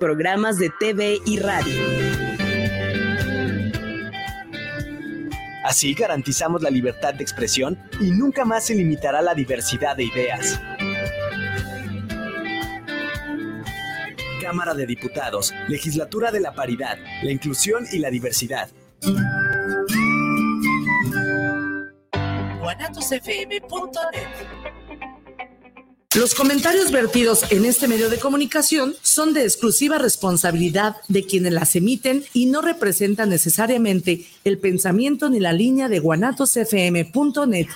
programas de TV y radio. Así garantizamos la libertad de expresión y nunca más se limitará la diversidad de ideas. Cámara de Diputados, Legislatura de la Paridad, la Inclusión y la Diversidad. Los comentarios vertidos en este medio de comunicación son de exclusiva responsabilidad de quienes las emiten y no representan necesariamente el pensamiento ni la línea de guanatosfm.net.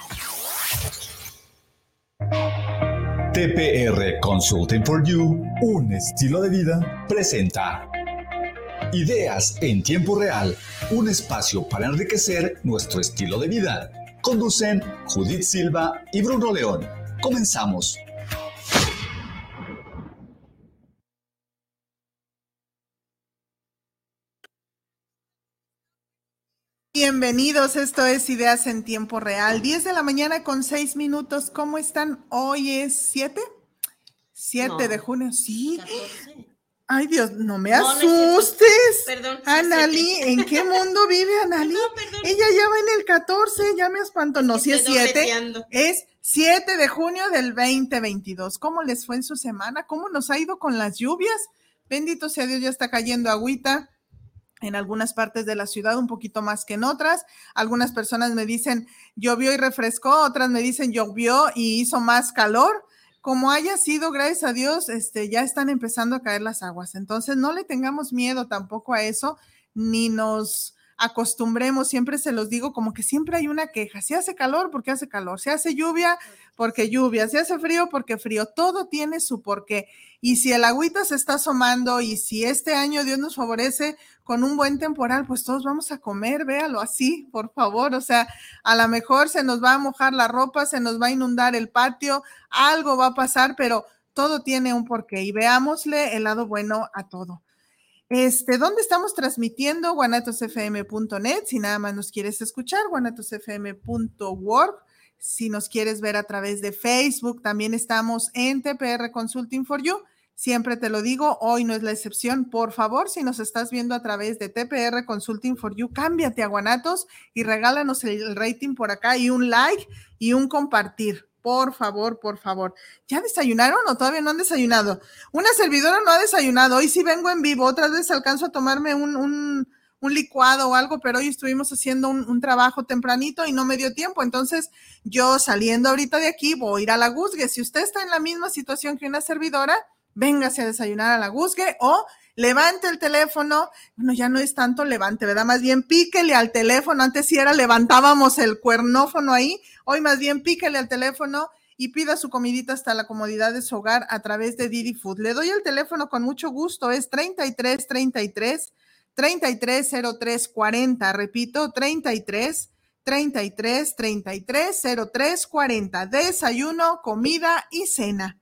TPR Consulting for You, un estilo de vida, presenta Ideas en tiempo real, un espacio para enriquecer nuestro estilo de vida. Conducen Judith Silva y Bruno León. Comenzamos. Bienvenidos, esto es Ideas en Tiempo Real. 10 de la mañana con 6 minutos. ¿Cómo están? Hoy es 7. 7 de junio. Sí. Ay, Dios, no me asustes. perdón. Anali, ¿en qué mundo vive Anali? Ella ya va en el 14, ya me espanto. No, si es 7. Es 7 de junio del 2022. ¿Cómo les fue en su semana? ¿Cómo nos ha ido con las lluvias? Bendito sea Dios, ya está cayendo agüita en algunas partes de la ciudad, un poquito más que en otras. Algunas personas me dicen llovió y refrescó, otras me dicen llovió y hizo más calor. Como haya sido, gracias a Dios, este, ya están empezando a caer las aguas. Entonces, no le tengamos miedo tampoco a eso, ni nos acostumbremos, siempre se los digo, como que siempre hay una queja. Si hace calor, porque hace calor. Si hace lluvia, porque lluvia. Si hace frío, porque frío. Todo tiene su porqué. Y si el agüita se está asomando y si este año Dios nos favorece con un buen temporal, pues todos vamos a comer, véalo así, por favor. O sea, a lo mejor se nos va a mojar la ropa, se nos va a inundar el patio, algo va a pasar, pero todo tiene un porqué y veámosle el lado bueno a todo. Este, ¿dónde estamos transmitiendo? guanatosfm.net, si nada más nos quieres escuchar, guanatosfm.org. Si nos quieres ver a través de Facebook, también estamos en TPR Consulting for You. Siempre te lo digo, hoy no es la excepción. Por favor, si nos estás viendo a través de TPR Consulting for You, cámbiate a Guanatos y regálanos el rating por acá y un like y un compartir. Por favor, por favor. ¿Ya desayunaron o todavía no han desayunado? Una servidora no ha desayunado. Hoy sí vengo en vivo. Otras veces alcanzo a tomarme un, un, licuado o algo, pero hoy estuvimos haciendo un, un, trabajo tempranito y no me dio tiempo. Entonces, yo saliendo ahorita de aquí voy a ir a la Guzgue. Si usted está en la misma situación que una servidora, véngase a desayunar a la Guzgue o levante el teléfono. Bueno, ya no es tanto levante, ¿verdad? Más bien píquele al teléfono. Antes sí era levantábamos el cuernófono ahí. Hoy más bien píquele al teléfono y pida su comidita hasta la comodidad de su hogar a través de Didi Food. Le doy el teléfono con mucho gusto. Es 33 33 33 03 40. Repito, 33 33 33 03 40. Desayuno, comida y cena.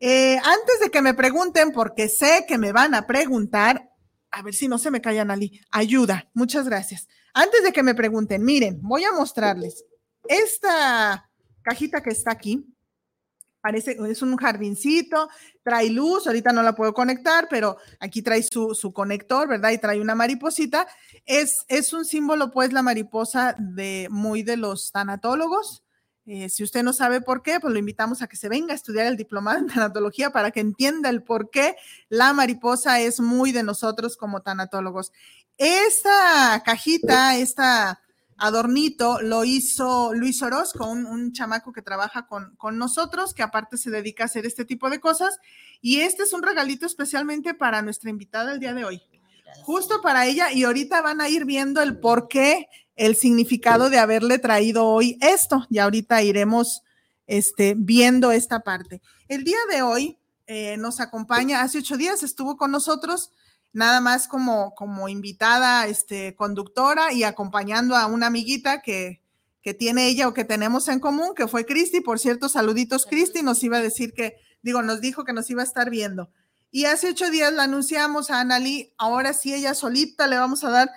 Eh, antes de que me pregunten, porque sé que me van a preguntar, a ver si no se me callan, Ali, ayuda, muchas gracias. Antes de que me pregunten, miren, voy a mostrarles esta cajita que está aquí. Parece, es un jardincito, trae luz, ahorita no la puedo conectar, pero aquí trae su, su conector, ¿verdad? Y trae una mariposita. Es, es un símbolo, pues, la mariposa de muy de los tanatólogos eh, si usted no sabe por qué, pues lo invitamos a que se venga a estudiar el diplomado en tanatología para que entienda el por qué la mariposa es muy de nosotros como tanatólogos. Esta cajita, esta adornito lo hizo Luis Orozco, un, un chamaco que trabaja con, con, nosotros, que aparte se dedica a hacer este tipo de cosas. Y este es un regalito especialmente para nuestra invitada el día de hoy. Justo para ella, y ahorita van a ir viendo el por qué el significado de haberle traído hoy esto. Y ahorita iremos este, viendo esta parte. El día de hoy eh, nos acompaña, hace ocho días estuvo con nosotros, nada más como, como invitada, este, conductora y acompañando a una amiguita que, que tiene ella o que tenemos en común, que fue Cristi. Por cierto, saluditos, Cristi, nos iba a decir que, digo, nos dijo que nos iba a estar viendo. Y hace ocho días la anunciamos a Analí, ahora sí ella solita le vamos a dar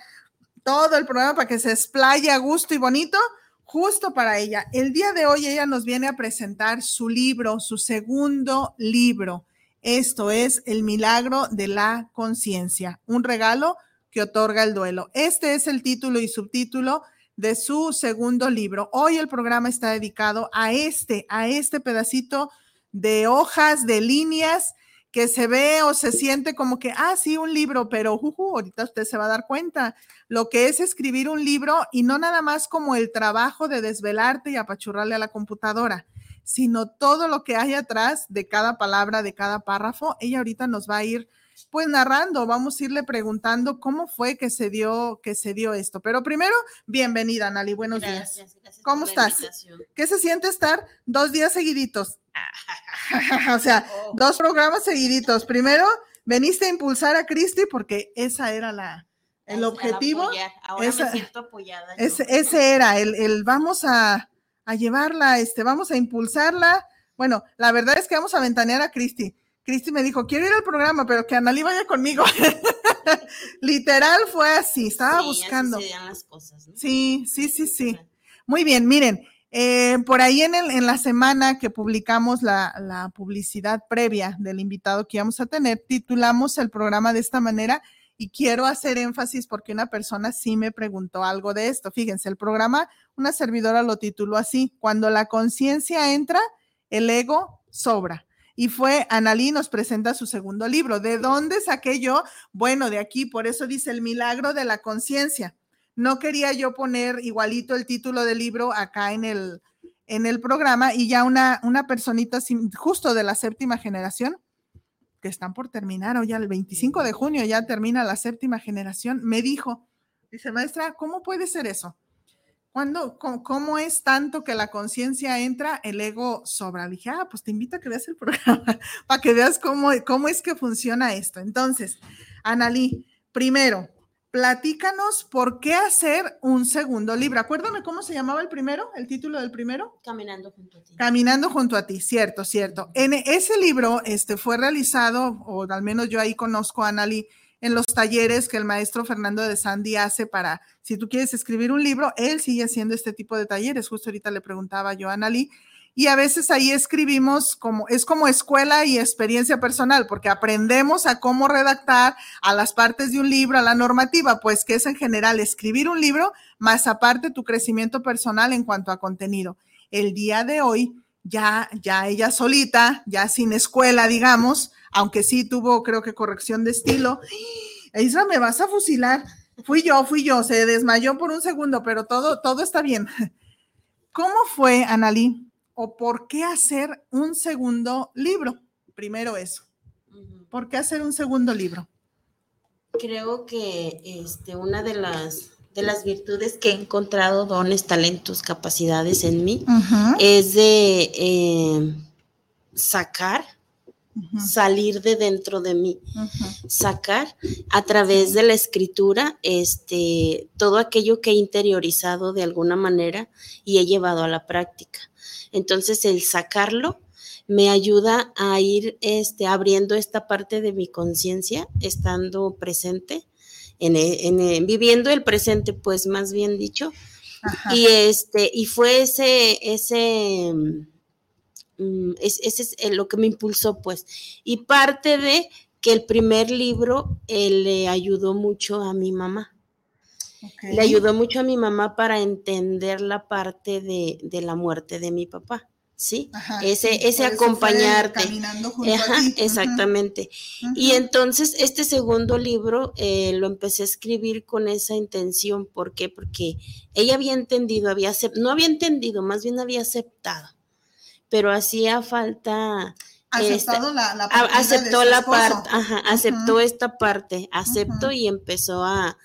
todo el programa para que se explaye a gusto y bonito, justo para ella. El día de hoy ella nos viene a presentar su libro, su segundo libro, Esto es el milagro de la conciencia, un regalo que otorga el duelo. Este es el título y subtítulo de su segundo libro. Hoy el programa está dedicado a este, a este pedacito de hojas, de líneas que se ve o se siente como que, ah, sí, un libro, pero ahorita usted se va a dar cuenta lo que es escribir un libro y no nada más como el trabajo de desvelarte y apachurrarle a la computadora, sino todo lo que hay atrás de cada palabra, de cada párrafo. Ella ahorita nos va a ir pues narrando, vamos a irle preguntando cómo fue que se dio, que se dio esto. Pero primero, bienvenida, Nali, buenos días. ¿Cómo estás? ¿Qué se siente estar dos días seguiditos? o sea, oh. dos programas seguiditos. Primero, veniste a impulsar a Cristi porque esa era la, el objetivo. Ahora me siento apoyada. Ese, ese, era, el, el vamos a, a, llevarla, este, vamos a impulsarla. Bueno, la verdad es que vamos a ventanear a Cristi. Cristi me dijo, quiero ir al programa, pero que Analí vaya conmigo. Literal fue así, estaba buscando. las cosas, Sí, sí, sí, sí. Muy bien, miren, eh, por ahí en, el, en, la semana que publicamos la, la, publicidad previa del invitado que íbamos a tener, titulamos el programa de esta manera y quiero hacer énfasis porque una persona sí me preguntó algo de esto. Fíjense, el programa, una servidora lo tituló así, cuando la conciencia entra, el ego sobra y fue Analí nos presenta su segundo libro. ¿De dónde saqué yo? Bueno, de aquí, por eso dice el milagro de la conciencia. No quería yo poner igualito el título del libro acá en el, en el programa y ya una, una personita justo de la séptima generación, que están por terminar, o ya el 25 de junio ya termina la séptima generación, me dijo, dice, maestra, ¿cómo puede ser eso? ¿Cuándo, cómo, es tanto que la conciencia entra, el ego sobra? Le dije, ah, pues te invito a que veas el programa para que veas cómo, cómo es que funciona esto. Entonces, Analí, primero, platícanos por qué hacer un segundo libro. Acuérdame cómo se llamaba el primero, el título del primero. Caminando junto a ti. Caminando junto a ti, cierto, cierto. En ese libro este, fue realizado, o al menos yo ahí conozco a Analí, en los talleres que el maestro Fernando de Sandy hace para, si tú quieres escribir un libro, él sigue haciendo este tipo de talleres. Justo ahorita le preguntaba yo a Analí. Y a veces ahí escribimos como, es como escuela y experiencia personal, porque aprendemos a cómo redactar a las partes de un libro, a la normativa, pues que es en general escribir un libro, más aparte tu crecimiento personal en cuanto a contenido. El día de hoy, ya, ya ella solita, ya sin escuela, digamos, aunque sí tuvo, creo que corrección de estilo. Isra, me vas a fusilar. Fui yo, fui yo, se desmayó por un segundo, pero todo, todo está bien. ¿Cómo fue, Analí? ¿O por qué hacer un segundo libro? Primero eso. ¿Por qué hacer un segundo libro? Creo que este, una de las, de las virtudes que he encontrado, dones, talentos, capacidades en mí, es de eh, sacar salir de dentro de mí, sacar a través de la escritura este, todo aquello que he interiorizado de alguna manera y he llevado a la práctica. Entonces, el sacarlo me ayuda a ir este, abriendo esta parte de mi conciencia, estando presente, en, viviendo el presente, pues más bien dicho. Y este, y fue ese, ese Mm, es, ese es eh, lo que me impulsó, pues. Y parte de que el primer libro eh, le ayudó mucho a mi mamá. Le ayudó mucho a mi mamá para entender la parte de, la muerte de mi papá. ¿sí? ese, ese acompañarte. Exactamente. Y entonces este segundo libro eh, lo empecé a escribir con esa intención. ¿Por qué? Porque ella había entendido, había no había entendido, más bien había aceptado pero hacía falta... Aceptado la, aceptó la parte, aceptó esta parte, aceptó y empezó a,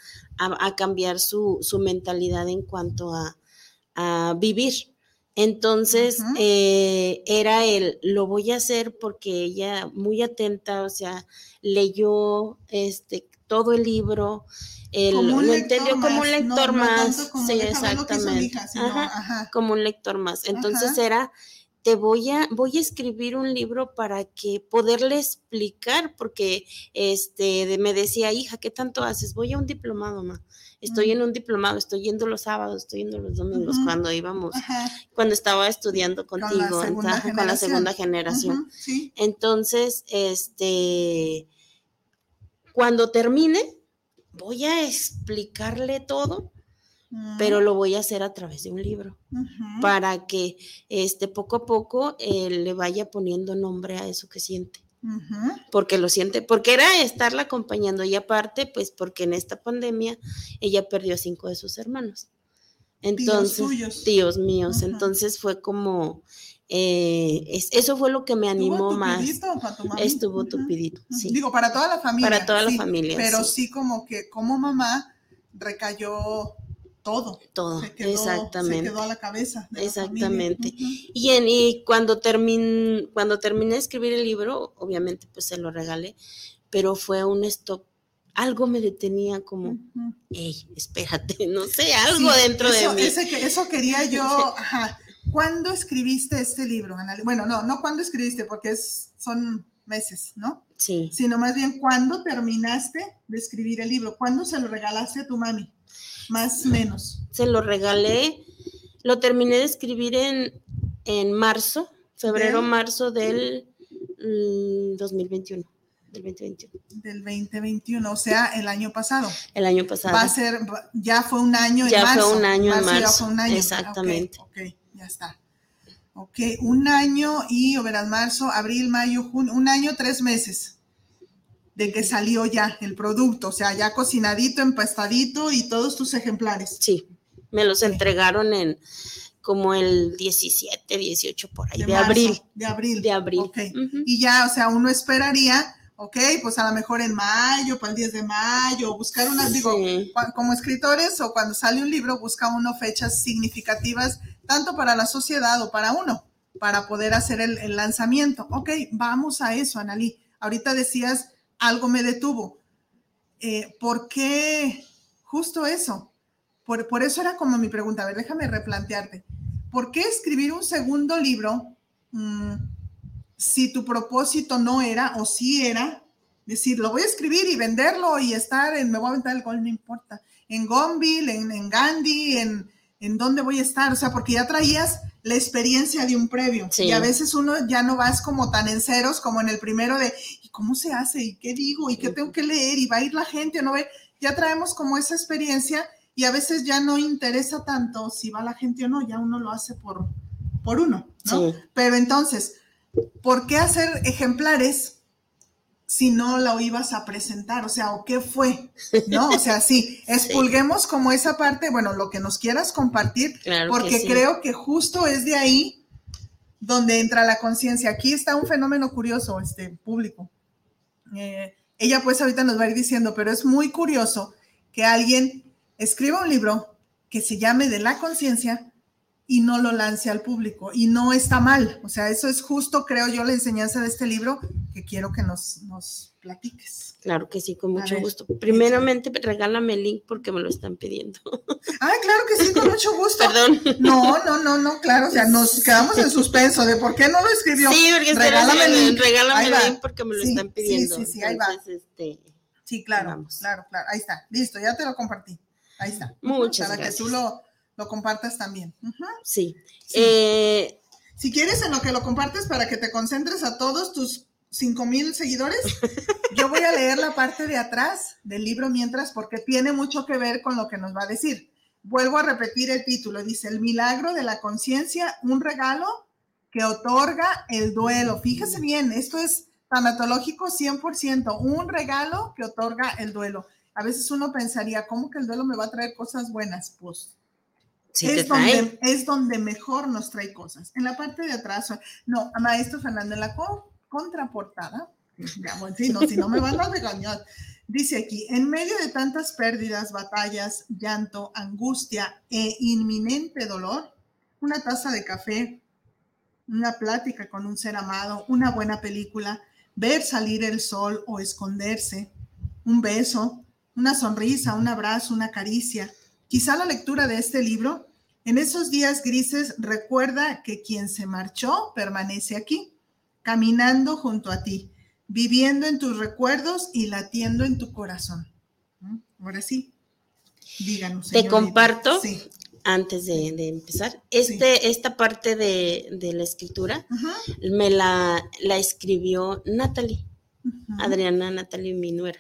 cambiar su, mentalidad en cuanto a, vivir. Entonces, eh, era el, lo voy a hacer porque ella muy atenta, o sea, leyó este, todo el libro, el, lo entendió como un lector más, sí, exactamente, como un lector más. Entonces era te voy a, voy a escribir un libro para que poderle explicar, porque este, me decía, hija, ¿qué tanto haces? Voy a un diplomado, ma. Estoy en un diplomado, estoy yendo los sábados, estoy yendo los domingos, cuando íbamos, cuando estaba estudiando contigo, con la segunda, generación. Entonces, este, cuando termine, voy a explicarle todo pero lo voy a hacer a través de un libro para que este poco a poco eh, le vaya poniendo nombre a eso que siente. Porque lo siente, porque era estarla acompañando y aparte, pues porque en esta pandemia ella perdió a cinco de sus hermanos. Entonces, tíos, míos. Entonces fue como, eh, eso fue lo que me animó más. Estuvo tupidito. Sí. Digo, para toda la familia. Para toda la familia. Pero sí. como que como mamá recayó todo. Todo, exactamente. Se quedó a la cabeza. exactamente. y, en, y cuando, termin, cuando terminé de escribir el libro, obviamente pues se lo regalé, pero fue un stop. Algo me detenía como, hey, espérate, no sé, algo dentro de mí. eso quería yo, ajá. ¿Cuándo escribiste este libro, Bueno, no, no cuándo escribiste, porque es, son meses, ¿no? Sí. Sino más bien, ¿cuándo terminaste de escribir el libro? ¿Cuándo se lo regalaste a tu mami? Más o menos. Se lo regalé, lo terminé de escribir en, en marzo, febrero, marzo del 2021. Mm, del 2021. Del 2021, o sea, el año pasado. El año pasado. Va a ser, ya fue un año en marzo. Ya fue un año en marzo. Ya fue un año. Exactamente. ok, ya está. Ok, un año y, o verás, marzo, abril, mayo, junio, un año, tres meses de que salió ya el producto, o sea, ya cocinadito, empastadito y todos tus ejemplares. Sí, me los entregaron en como el 17, 18 por ahí, de, abril. De abril. De abril. Y ya, o sea, uno esperaría, ok, pues a lo mejor en mayo, para el 10 de mayo, buscar unas, digo, como escritores o cuando sale un libro, busca uno fechas significativas, tanto para la sociedad o para uno, para poder hacer el, el lanzamiento. Ok, vamos a eso, Analí. Ahorita decías algo me detuvo. Eh, ¿Por qué justo eso? Por, por, eso era como mi pregunta. A ver, déjame replantearte. ¿Por qué escribir un segundo libro mm, si tu propósito no era o sí era decir, lo voy a escribir y venderlo y estar en, me voy a aventar el gol, no importa, en Gonville, en, en Gandhi, en, en dónde voy a estar? O sea, porque ya traías la experiencia de un previo. Y a veces uno ya no vas como tan en ceros como en el primero de, ¿y cómo se hace? ¿Y qué digo? ¿Y qué tengo que leer? ¿Y va a ir la gente o no ve? Ya traemos como esa experiencia y a veces ya no interesa tanto si va la gente o no, ya uno lo hace por, por uno, ¿no? Pero entonces, ¿por qué hacer ejemplares si no la ibas a presentar? O sea, ¿o qué fue? ¿No? O sea, sí, expulguemos como esa parte, bueno, lo que nos quieras compartir, porque creo que justo es de ahí donde entra la conciencia. Aquí está un fenómeno curioso, este público. Eh, ella pues ahorita nos va a ir diciendo, pero es muy curioso que alguien escriba un libro que se llame de la conciencia y no lo lance al público. Y no está mal. O sea, eso es justo, creo yo, la enseñanza de este libro que quiero que nos, nos platiques. Claro que sí, con mucho gusto. Primeramente, regálame el link porque me lo están pidiendo. Ah, claro que sí, con mucho gusto. Perdón. No, no, no, no, claro, o sea, nos quedamos en suspenso de por qué no lo escribió. Sí, porque regálame el link. Regálame el link porque me lo están pidiendo. Sí, sí, sí, ahí va. Este, sí, claro, claro, claro, ahí está, listo, ya te lo compartí. Ahí está. Muchas Para gracias. que tú lo, lo compartas también. Sí. Eh, si quieres, en lo que lo compartes para que te concentres a todos tus cinco mil seguidores, yo voy a leer la parte de atrás del libro mientras, porque tiene mucho que ver con lo que nos va a decir. Vuelvo a repetir el título. Dice, El milagro de la conciencia, un regalo que otorga el duelo. Fíjese bien, esto es tanatológico 100%, un regalo que otorga el duelo. A veces uno pensaría, ¿cómo que el duelo me va a traer cosas buenas? Pues es, donde, es, donde, mejor nos trae cosas. En la parte de atrás, no, maestro Fernando, en la contraportada, si, no, si no me van a regañar, dice aquí, en medio de tantas pérdidas, batallas, llanto, angustia e inminente dolor, una taza de café, una plática con un ser amado, una buena película, ver salir el sol o esconderse, un beso, una sonrisa, un abrazo, una caricia, Quizá la lectura de este libro En esos días grises, recuerda que quien se marchó permanece aquí, caminando junto a ti, viviendo en tus recuerdos y latiendo en tu corazón. ¿Mm? Ahora sí, díganos. Te comparto, antes de, empezar, este, esta parte de, la escritura me la, la, escribió Natalie, Adriana Natalie, mi nuera.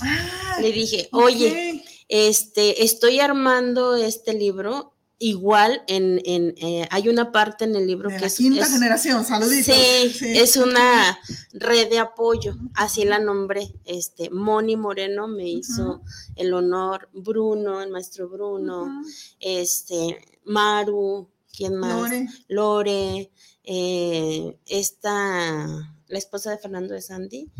Ah, Le dije, oye, este, estoy armando este libro igual en, en eh, hay una parte en el libro que la es quinta generación saluditos. Sí, es una red de apoyo así la nombré este Moni Moreno me hizo el honor Bruno el maestro Bruno este Maru quién más Lore, Lore eh, esta la esposa de Fernando de Sandy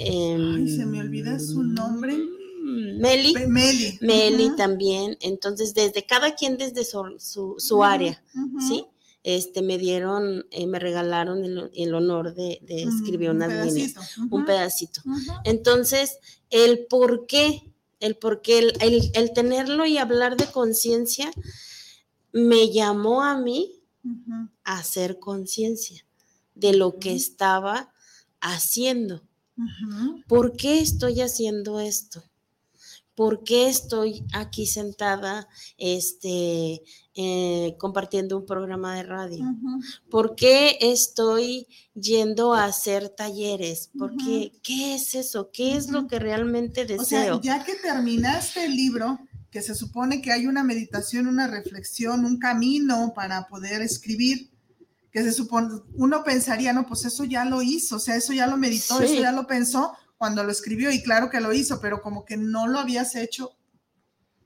Ay, se me olvida su nombre Meli. Meli. Meli también. Entonces, desde cada quien desde su, su, área, ¿sí? Este, me dieron, eh, me regalaron el, honor de, escribir una unas líneas, un pedacito. Entonces, el por qué, el por qué, el, el, tenerlo y hablar de conciencia, me llamó a mí a hacer conciencia de lo que estaba haciendo. ¿Por qué estoy haciendo esto? ¿Por qué estoy aquí sentada este, eh, compartiendo un programa de radio? ¿Por qué estoy yendo a hacer talleres? ¿Por qué? ¿Qué es eso? ¿Qué es lo que realmente deseo? O sea, ya que terminaste el libro, que se supone que hay una meditación, una reflexión, un camino para poder escribir, que se supone, uno pensaría, no, pues eso ya lo hizo, o sea, eso ya lo meditó, eso ya lo pensó, cuando lo escribió y claro que lo hizo, pero como que no lo habías hecho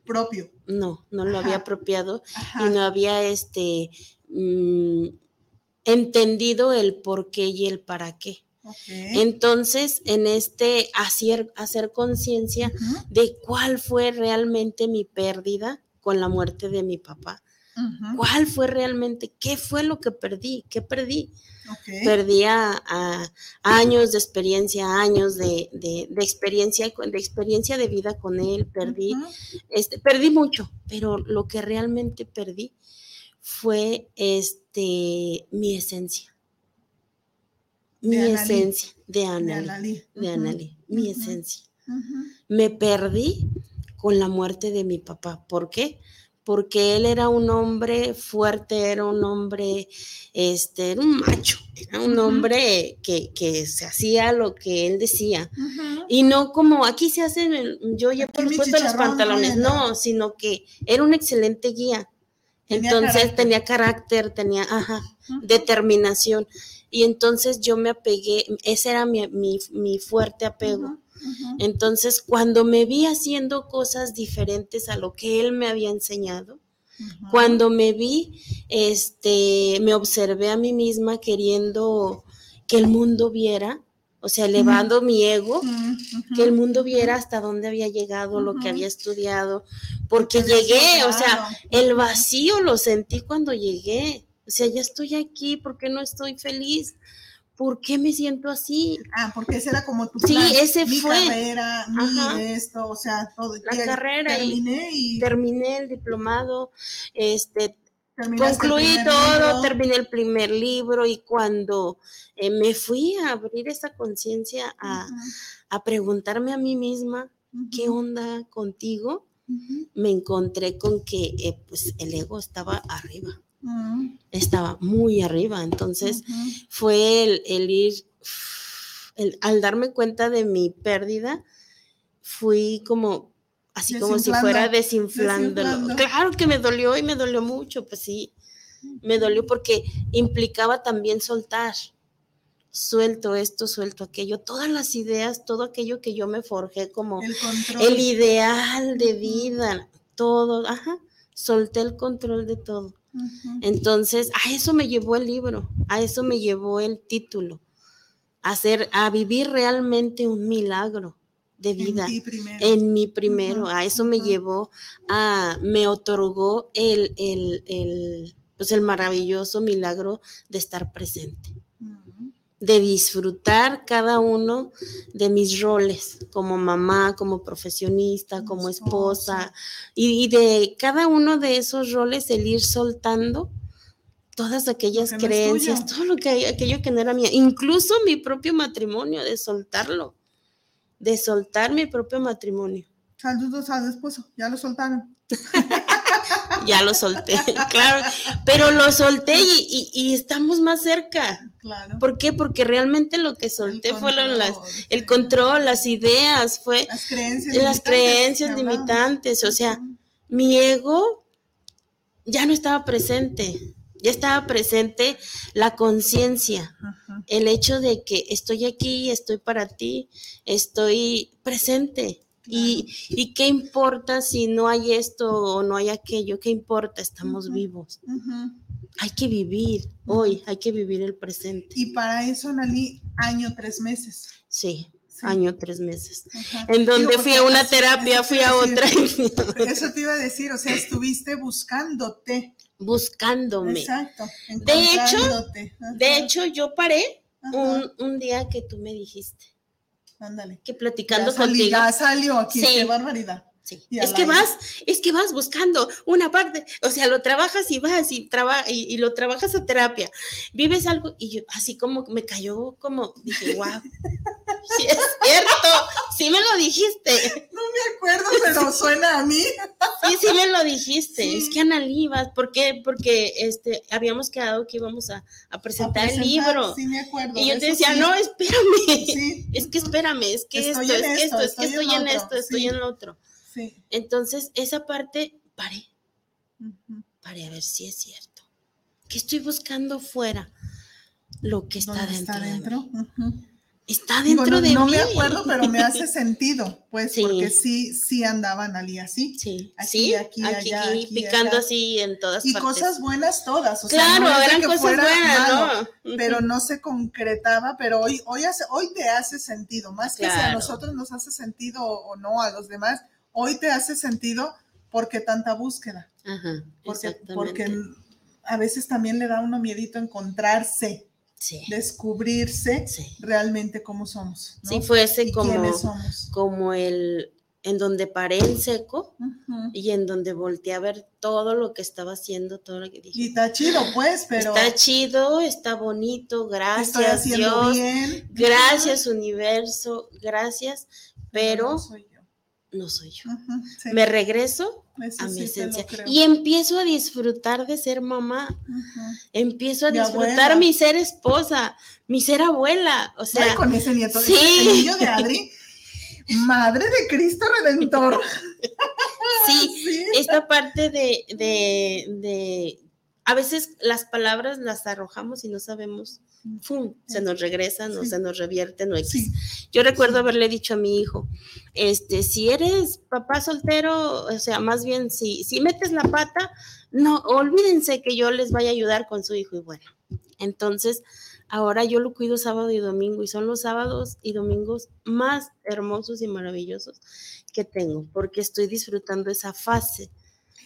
propio. No, no lo había apropiado y no había este mm, entendido el por qué y el para qué. Entonces, en este hacer, hacer conciencia de cuál fue realmente mi pérdida con la muerte de mi papá. ¿Cuál fue realmente? ¿Qué fue lo que perdí? ¿Qué perdí? Perdía años de experiencia, años de, experiencia, de experiencia de vida con él, perdí, este, perdí mucho, pero lo que realmente perdí fue este mi esencia. Mi esencia de Anali. De Anali, mi esencia. Me perdí con la muerte de mi papá. ¿Por qué? Porque él era un hombre fuerte, era un hombre, este, era un macho, era un hombre que, se hacía lo que él decía. Y no como aquí se hacen, yo ya por supuesto los pantalones, no, sino que era un excelente guía. entonces tenía carácter, tenía, ajá, determinación. Y entonces yo me apegué, ese era mi, mi fuerte apego. Entonces, cuando me vi haciendo cosas diferentes a lo que él me había enseñado, cuando me vi, este, me observé a mí misma queriendo que el mundo viera, o sea, elevando mi ego, que el mundo viera hasta dónde había llegado, lo que había estudiado, porque llegué, o sea, el vacío lo sentí cuando llegué, o sea, ya estoy aquí, ¿por qué no estoy feliz? ¿Por qué me siento así? Ah, porque ese era como tu plan. Sí, ese mi fue. carrera, mi esto, o sea, todo. La carrera. Terminé y, Terminé el diplomado, este, concluí todo, terminé el primer libro y cuando eh, me fui a abrir esa conciencia, a, preguntarme a mí misma, ¿qué onda contigo? Me encontré con que eh, pues el ego estaba arriba estaba muy arriba. Entonces fue el, ir, al darme cuenta de mi pérdida, fui como así como si fuera desinflándolo. Claro que me dolió y me dolió mucho, pues sí, me dolió porque implicaba también soltar. Suelto esto, suelto aquello, todas las ideas, todo aquello que yo me forjé como el, ideal de vida, todo, ajá, solté el control de todo. Entonces, a eso me llevó el libro, a eso me llevó el título, a, hacer, a vivir realmente un milagro de vida en, mí primero. A eso me llevó, a, me otorgó el, el, el, pues el maravilloso milagro de estar presente. De disfrutar cada uno de mis roles como mamá, como profesionista, como esposa, y, de cada uno de esos roles el ir soltando todas aquellas creencias, todo lo que aquello que no era mía, incluso mi propio matrimonio, de soltarlo, de soltar mi propio matrimonio. Saludos al esposo, ya lo soltaron. ya lo solté, claro, pero lo solté y, estamos más cerca. Claro. ¿Por qué? Porque realmente lo que solté fueron las, el control, las ideas, fue las creencias, las creencias limitantes. O sea, mi ego ya no estaba presente, ya estaba presente la conciencia, el hecho de que estoy aquí, estoy para ti, estoy presente. Y, qué importa si no hay esto o no hay aquello? ¿Qué importa? Estamos vivos. Hay que vivir hoy, hay que vivir el presente. Y para eso, Nali, año, tres meses. Sí, año, tres meses. En donde fui a una terapia, fui a otra. Eso te iba a decir, o sea, estuviste buscándote. Buscándome. Exacto. De hecho, de hecho, yo paré un, un día que tú me dijiste Ándale. Que platicando contigo. Ya salió aquí, qué barbaridad. Es que vas, es que vas buscando una parte, o sea, lo trabajas y vas y, y, lo trabajas a terapia, vives algo y yo así como me cayó como, dije, wow, sí es cierto, sí me lo dijiste. No me acuerdo, pero suena a mí. Sí, sí me lo dijiste, es que Analibas, ¿por qué? Porque este, habíamos quedado que íbamos a, presentar, el libro. Sí, me acuerdo. Y yo te decía, no, espérame, es que espérame, es que esto, es que esto, es que estoy en esto, estoy en lo otro. Entonces, esa parte, paré. Paré a ver si es cierto. ¿Qué estoy buscando fuera? Lo que está dentro. Está dentro. Está dentro de no mí. No me acuerdo, pero me hace sentido, pues, porque sí, sí andaban allí así. Sí, aquí, aquí, aquí, allá, aquí, picando así en todas y partes. Y cosas buenas todas. O claro, sea, eran cosas buenas, ¿no? Pero no se concretaba, pero hoy, hoy, hace, hoy te hace sentido, más que si a nosotros nos hace sentido o no, a los demás, hoy te hace sentido porque tanta búsqueda. Ajá, porque, porque a veces también le da uno miedito encontrarse. descubrirse realmente cómo somos. ¿no? Sí, fuese como, como el en donde paré en seco y en donde volteé a ver todo lo que estaba haciendo, todo lo que dije. Y está chido, pues, pero. Está chido, está bonito, gracias Dios. Gracias, universo, gracias, pero no soy yo. Me regreso a mi esencia y empiezo a disfrutar de ser mamá. Empiezo a disfrutar mi ser esposa, mi ser abuela. O sea, con ese nieto, sí. niño de Adri, madre de Cristo Redentor. sí, esta parte de, de, de, a veces las palabras las arrojamos y no sabemos ¡fum! se nos regresa, no se nos revierte, no existe. Yo recuerdo haberle dicho a mi hijo, este, si eres papá soltero, o sea, más bien si, si metes la pata, no, olvídense que yo les vaya a ayudar con su hijo y bueno. Entonces, ahora yo lo cuido sábado y domingo y son los sábados y domingos más hermosos y maravillosos que tengo, porque estoy disfrutando esa fase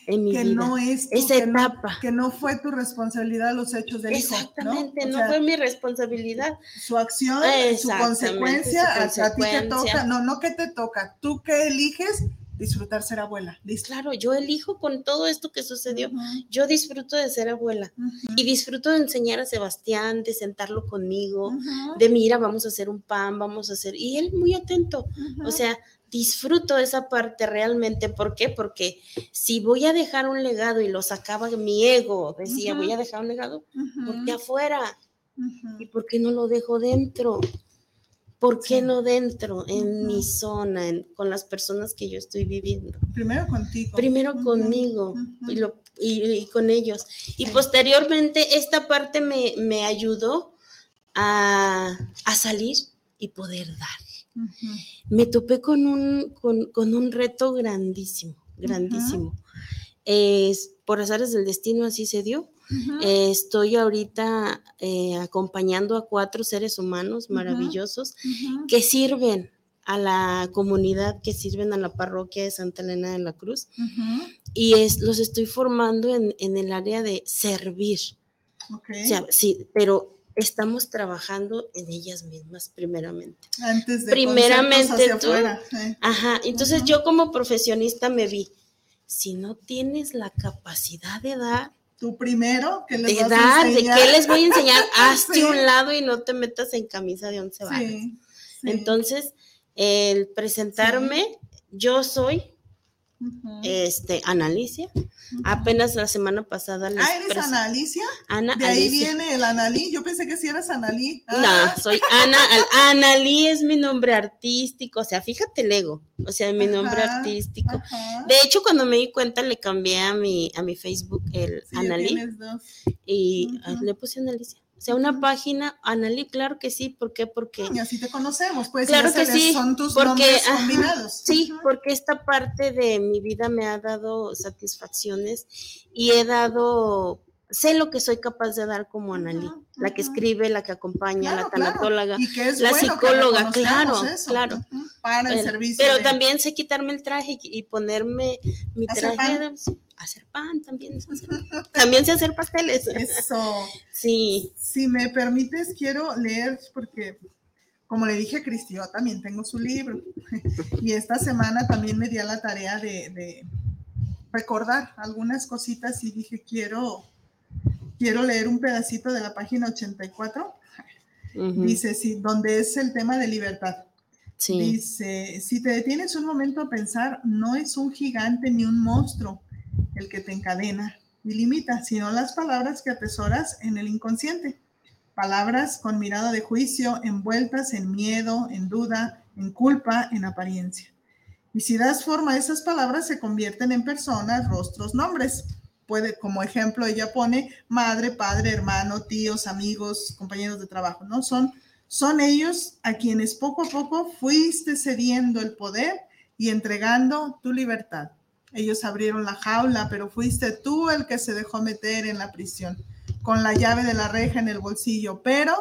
que no es esa etapa. que no fue tu responsabilidad los hechos del hijo. Exactamente, no, fue mi responsabilidad. Su acción, su consecuencia, a ti te toca, no, no que te toca, tú que eliges disfrutar ser abuela. Claro, yo elijo con todo esto que sucedió, yo disfruto de ser abuela y disfruto de enseñar a Sebastián, de sentarlo conmigo, de mira, vamos a hacer un pan, vamos a hacer, y él muy atento, o sea, disfruto esa parte realmente. ¿Por qué? Porque si voy a dejar un legado y lo sacaba mi ego, decía, voy a dejar un legado, ¿por qué afuera? ¿Y por qué no lo dejo dentro? ¿Por qué no dentro, en mi zona, con las personas que yo estoy viviendo? Primero contigo. Primero conmigo y, con ellos. Y posteriormente esta parte me, me ayudó a, a salir y poder dar me topé con un, con, un reto grandísimo, grandísimo. es, por azares del destino así se dio. estoy ahorita eh, acompañando a cuatro seres humanos maravillosos que sirven a la comunidad, que sirven a la parroquia de Santa Elena de la Cruz. Y es, los estoy formando en, el área de servir. sí, pero estamos trabajando en ellas mismas primeramente. Antes de primeramente tú. ¿eh? Ajá, entonces yo como profesionista me vi, si no tienes la capacidad de dar, tú primero, que les de vas dar, a de enseñar? qué les voy a enseñar, hazte Sí. un lado y no te metas en camisa de once varas. Sí, sí. Entonces, el presentarme, yo soy Este Ana Alicia. Apenas la semana pasada les ah, ¿eres presen- Ana De ahí Alicia. viene el Analí. Yo pensé que sí eras Analí. Ah, No, soy Ana. Al- Analí es mi nombre artístico. O sea, fíjate el ego. O sea, mi nombre Ajá, artístico. ajá. De hecho, cuando me di cuenta, le cambié a mi, a mi Facebook el Sí, Analí y ah, le puse Ana Alicia. O sea, una página, Analí, claro que sí. ¿Por qué? Porque Y así te conocemos, pues. Claro ya que sí, Son tus porque, nombres ajá, combinados. Sí, porque esta parte de mi vida me ha dado satisfacciones y he dado, sé lo que soy capaz de dar como Analí, la que escribe, la que acompaña, Claro, la tanatóloga. La bueno psicóloga, claro, eso, claro. Para el Pero, servicio. pero de- también sé quitarme el traje y, ponerme mi ¿Hacer traje. pan? Hacer pan también. hacer- también sé hacer pasteles. Eso. Sí. Si me permites, quiero leer, porque como le dije a Cristi, yo también tengo su libro. Y esta semana también me di a la tarea de, de recordar algunas cositas y dije, quiero, quiero leer un pedacito de la página 84. ujú, Dice, sí, donde es el tema de libertad. sí. Dice, si te detienes un momento a pensar, no es un gigante ni un monstruo el que te encadena y limita, sino las palabras que atesoras en el inconsciente. Palabras con mirada de juicio, envueltas en miedo, en duda, en culpa, en apariencia. Y si das forma a esas palabras, se convierten en personas, rostros, nombres. Puede, como ejemplo, ella pone madre, padre, hermano, tíos, amigos, compañeros de trabajo, ¿no? Son son ellos a quienes poco a poco fuiste cediendo el poder y entregando tu libertad. Ellos abrieron la jaula, pero fuiste tú el que se dejó meter en la prisión, con la llave de la reja en el bolsillo. Pero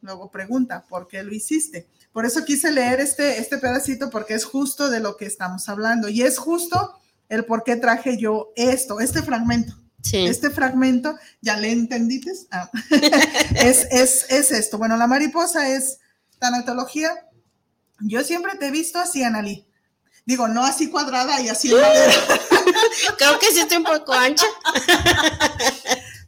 luego pregunta, ¿por qué lo hiciste? Por eso quise leer este, este pedacito, porque es justo de lo que estamos hablando. Y es justo el por qué traje yo esto, este fragmento. sí. Este fragmento, ¿ya le entendiste? Ah. es, es, es esto. Bueno, la mariposa es tanatología. Yo siempre te he visto así, Analí. Digo, no así cuadrada y así en madera. Creo que sí estoy un poco ancha.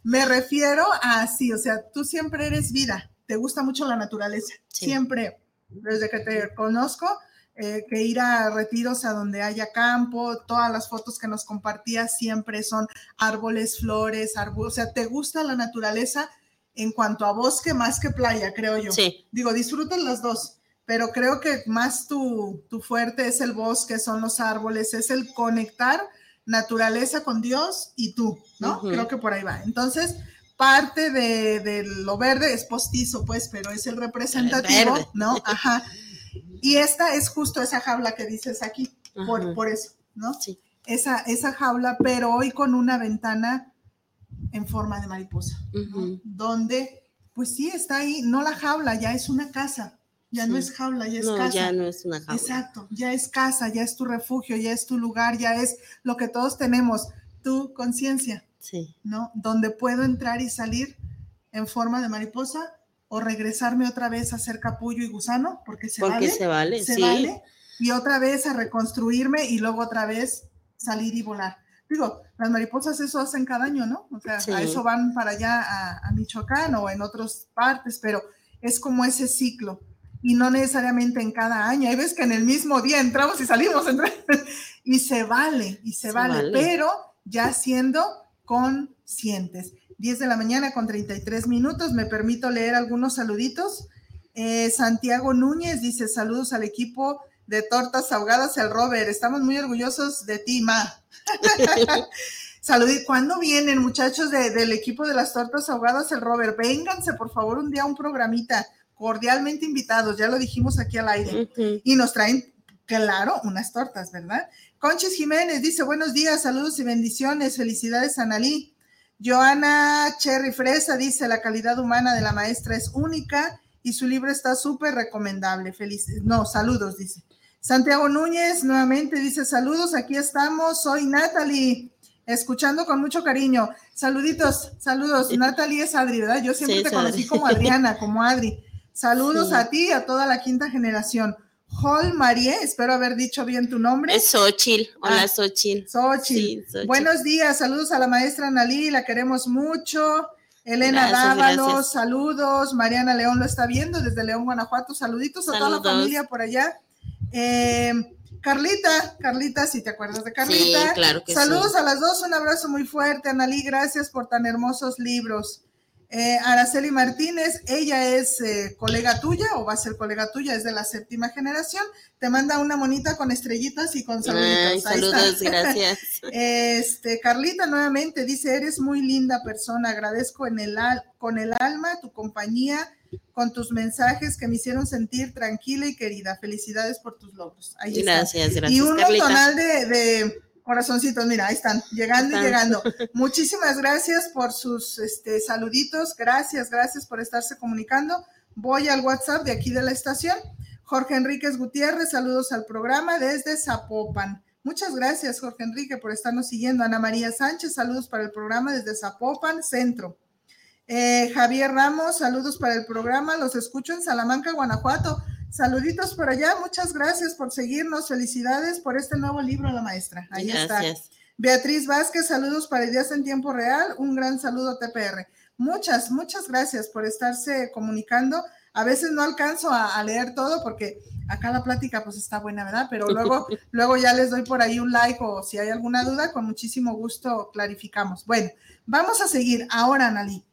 Me refiero a así, o sea, tú siempre eres vida. Te gusta mucho la naturaleza. Sí. Siempre, desde que te conozco, eh, que ir a retiros a donde haya campo, todas las fotos que nos compartías siempre son árboles, flores, árboles, o sea, te gusta la naturaleza en cuanto a bosque más que playa, creo yo. Sí. Digo, disfrutas las dos, pero creo que más tu, tu fuerte es el bosque, son los árboles, es el conectar naturaleza con Dios y tú, ¿no? Creo que por ahí va. Entonces, parte de, de lo verde es postizo, pues, pero es el representativo. ¿no? Ajá. Y esta es justo esa jaula que dices aquí, por, por eso, ¿no? Sí. Esa, esa jaula, pero hoy con una ventana en forma de mariposa. Donde, pues sí, está ahí, no la jaula, ya es una casa, ya no es jaula, ya es No, casa. ya no es una jaula. Exacto, ya es casa, ya es tu refugio, ya es tu lugar, ya es lo que todos tenemos, tu conciencia, Sí. ¿no? Donde puedo entrar y salir en forma de mariposa o regresarme otra vez a ser capullo y gusano, porque se Porque vale. se vale, se sí. vale, y otra vez a reconstruirme y luego otra vez salir y volar. Digo, las mariposas eso hacen cada año, ¿no? O sea, Sí. a eso van para allá a, a Michoacán o en otras partes, pero es como ese ciclo y no necesariamente en cada año. Hay veces que en el mismo día entramos y salimos y se vale, y se, Se vale, vale. pero ya siendo conscientes. 10 de la mañana con 33 minutos, me permito leer algunos saluditos. Eh, Santiago Núñez dice saludos al equipo de tortas ahogadas, el Robert. Estamos muy orgullosos de ti, Ma. Saludí. ¿Cuándo vienen, muchachos de- del equipo de las tortas ahogadas, el Robert? Vénganse, por favor, un día a un programita. Cordialmente invitados, ya lo dijimos aquí al aire. Y nos traen, claro, unas tortas, ¿verdad? Conches Jiménez dice, buenos días, saludos y bendiciones, felicidades, Analí. Joana Cherry Fresa dice, la calidad humana de la maestra es única y su libro está súper recomendable. Feliz, no, saludos, dice. Santiago Núñez nuevamente dice, saludos, aquí estamos, soy Natalie. escuchando con mucho cariño. Saluditos, saludos. Natalie es Adri, ¿verdad? Yo siempre te conocí como Adriana, como Adri. Saludos a ti y a toda la quinta generación. Hall Marie, espero haber dicho bien tu nombre. Es Xochil. Hola, ah, Xochil. Xochil. Buenos días, saludos a la maestra Nalí, la queremos mucho. Elena Dávalos, saludos. Mariana León lo está viendo desde León, Guanajuato. Saluditos a toda la familia por allá. Eh, Carlita, Carlita, si te acuerdas de Carlita. Sí, claro que Saludos a las dos, un abrazo muy fuerte. Analí, gracias por tan hermosos libros. Eh, Araceli Martínez, ella es eh, colega tuya o va a ser colega tuya, es de la séptima generación. Te manda una monita con estrellitas y con saluditos. saludos, gracias. este, Carlita nuevamente dice, eres muy linda persona, agradezco en el, con el alma tu compañía, con tus mensajes que me hicieron sentir tranquila y querida. Felicidades por tus logros. gracias, gracias. Y un tonal de Corazoncitos, mira, ahí están, llegando y llegando. Muchísimas gracias por sus este, saluditos, gracias, gracias por estarse comunicando. Voy al WhatsApp de aquí de la estación. Jorge Enríquez Gutiérrez, saludos al programa desde Zapopan. Muchas gracias, Jorge Enrique, por estarnos siguiendo. Ana María Sánchez, saludos para el programa desde Zapopan, Centro. Eh, Javier Ramos, saludos para el programa. Los escucho en Salamanca, Guanajuato. Saluditos por allá, muchas gracias por seguirnos, felicidades por este nuevo libro, la maestra. Ahí está. Beatriz Vázquez, saludos para Ideas en Tiempo Real, un gran saludo TPR. Muchas, muchas gracias por estarse comunicando. A veces no alcanzo a, leer todo porque acá la plática pues está buena, ¿verdad? Pero luego, luego ya les doy por ahí un like o si hay alguna duda, con muchísimo gusto clarificamos. Bueno, vamos a seguir. Ahora, Analí,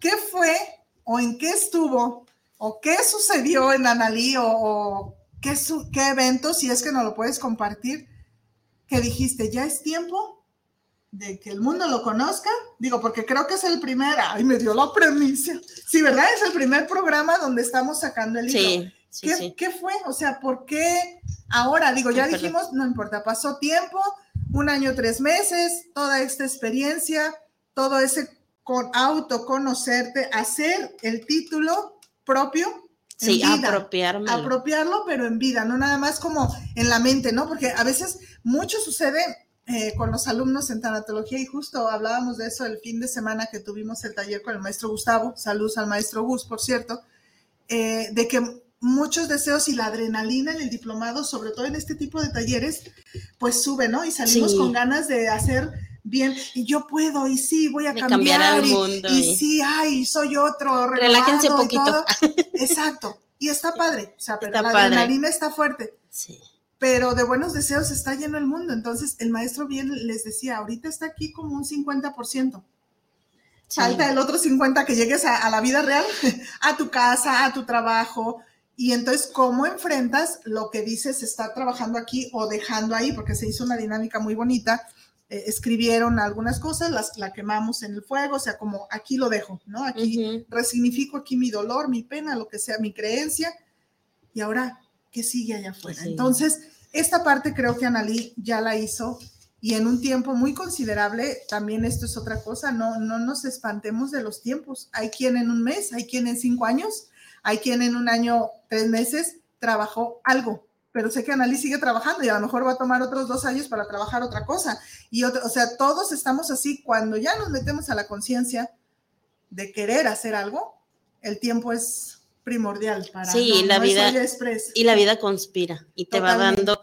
¿qué fue o en qué estuvo o qué sucedió en Analí o, qué, qué evento, si es que no lo puedes compartir, que dijiste, ya es tiempo de que el mundo lo conozca. Digo, porque creo que es el primer, ay, me dio la premisa. Sí, ¿verdad? Es el primer programa donde estamos sacando el libro. Sí, ¿Qué, ¿Qué, fue? O sea, ¿por qué ahora? Digo, ya dijimos, no importa, pasó tiempo, un año, tres meses, toda esta experiencia, todo ese con autoconocerte, hacer el título propio. Sí, apropiarlo. Apropiarlo, pero en vida, no nada más como en la mente, ¿no? Porque a veces mucho sucede eh, con los alumnos en tanatología y justo hablábamos de eso el fin de semana que tuvimos el taller con el maestro Gustavo, saludos al maestro Gus, por cierto, eh, de que muchos deseos y la adrenalina en el diplomado, sobre todo en este tipo de talleres, pues sube, ¿no? Y salimos con ganas de hacer bien, y yo puedo, y sí, voy a cambiar, y, sí, ay, soy otro, relájense un poquito. Exacto, y está padre, o sea, pero la adrenalina está fuerte. Sí. Pero de buenos deseos está lleno el mundo. Entonces, el maestro bien les decía, ahorita está aquí como un 50%. Falta el otro 50% que llegues a, a la vida real, a tu casa, a tu trabajo, y entonces, ¿cómo enfrentas lo que dices está trabajando aquí o dejando ahí? Porque se hizo una dinámica muy bonita eh, escribieron algunas cosas, las la quemamos en el fuego, o sea, como aquí lo dejo, ¿no? Aquí resignifico aquí mi dolor, mi pena, lo que sea, mi creencia, y ahora, ¿qué sigue allá afuera? Entonces, esta parte creo que Analí ya la hizo y en un tiempo muy considerable, también esto es otra cosa, no, no nos espantemos de los tiempos. Hay quien en un mes, hay quien en cinco años, hay quien en un año, tres meses trabajó algo, pero sé que Analí sigue trabajando y a lo mejor va a tomar otros dos años para trabajar otra cosa. Y o sea, todos estamos así, cuando ya nos metemos a la conciencia de querer hacer algo, el tiempo es primordial para sí la vida y la vida conspira y te va dando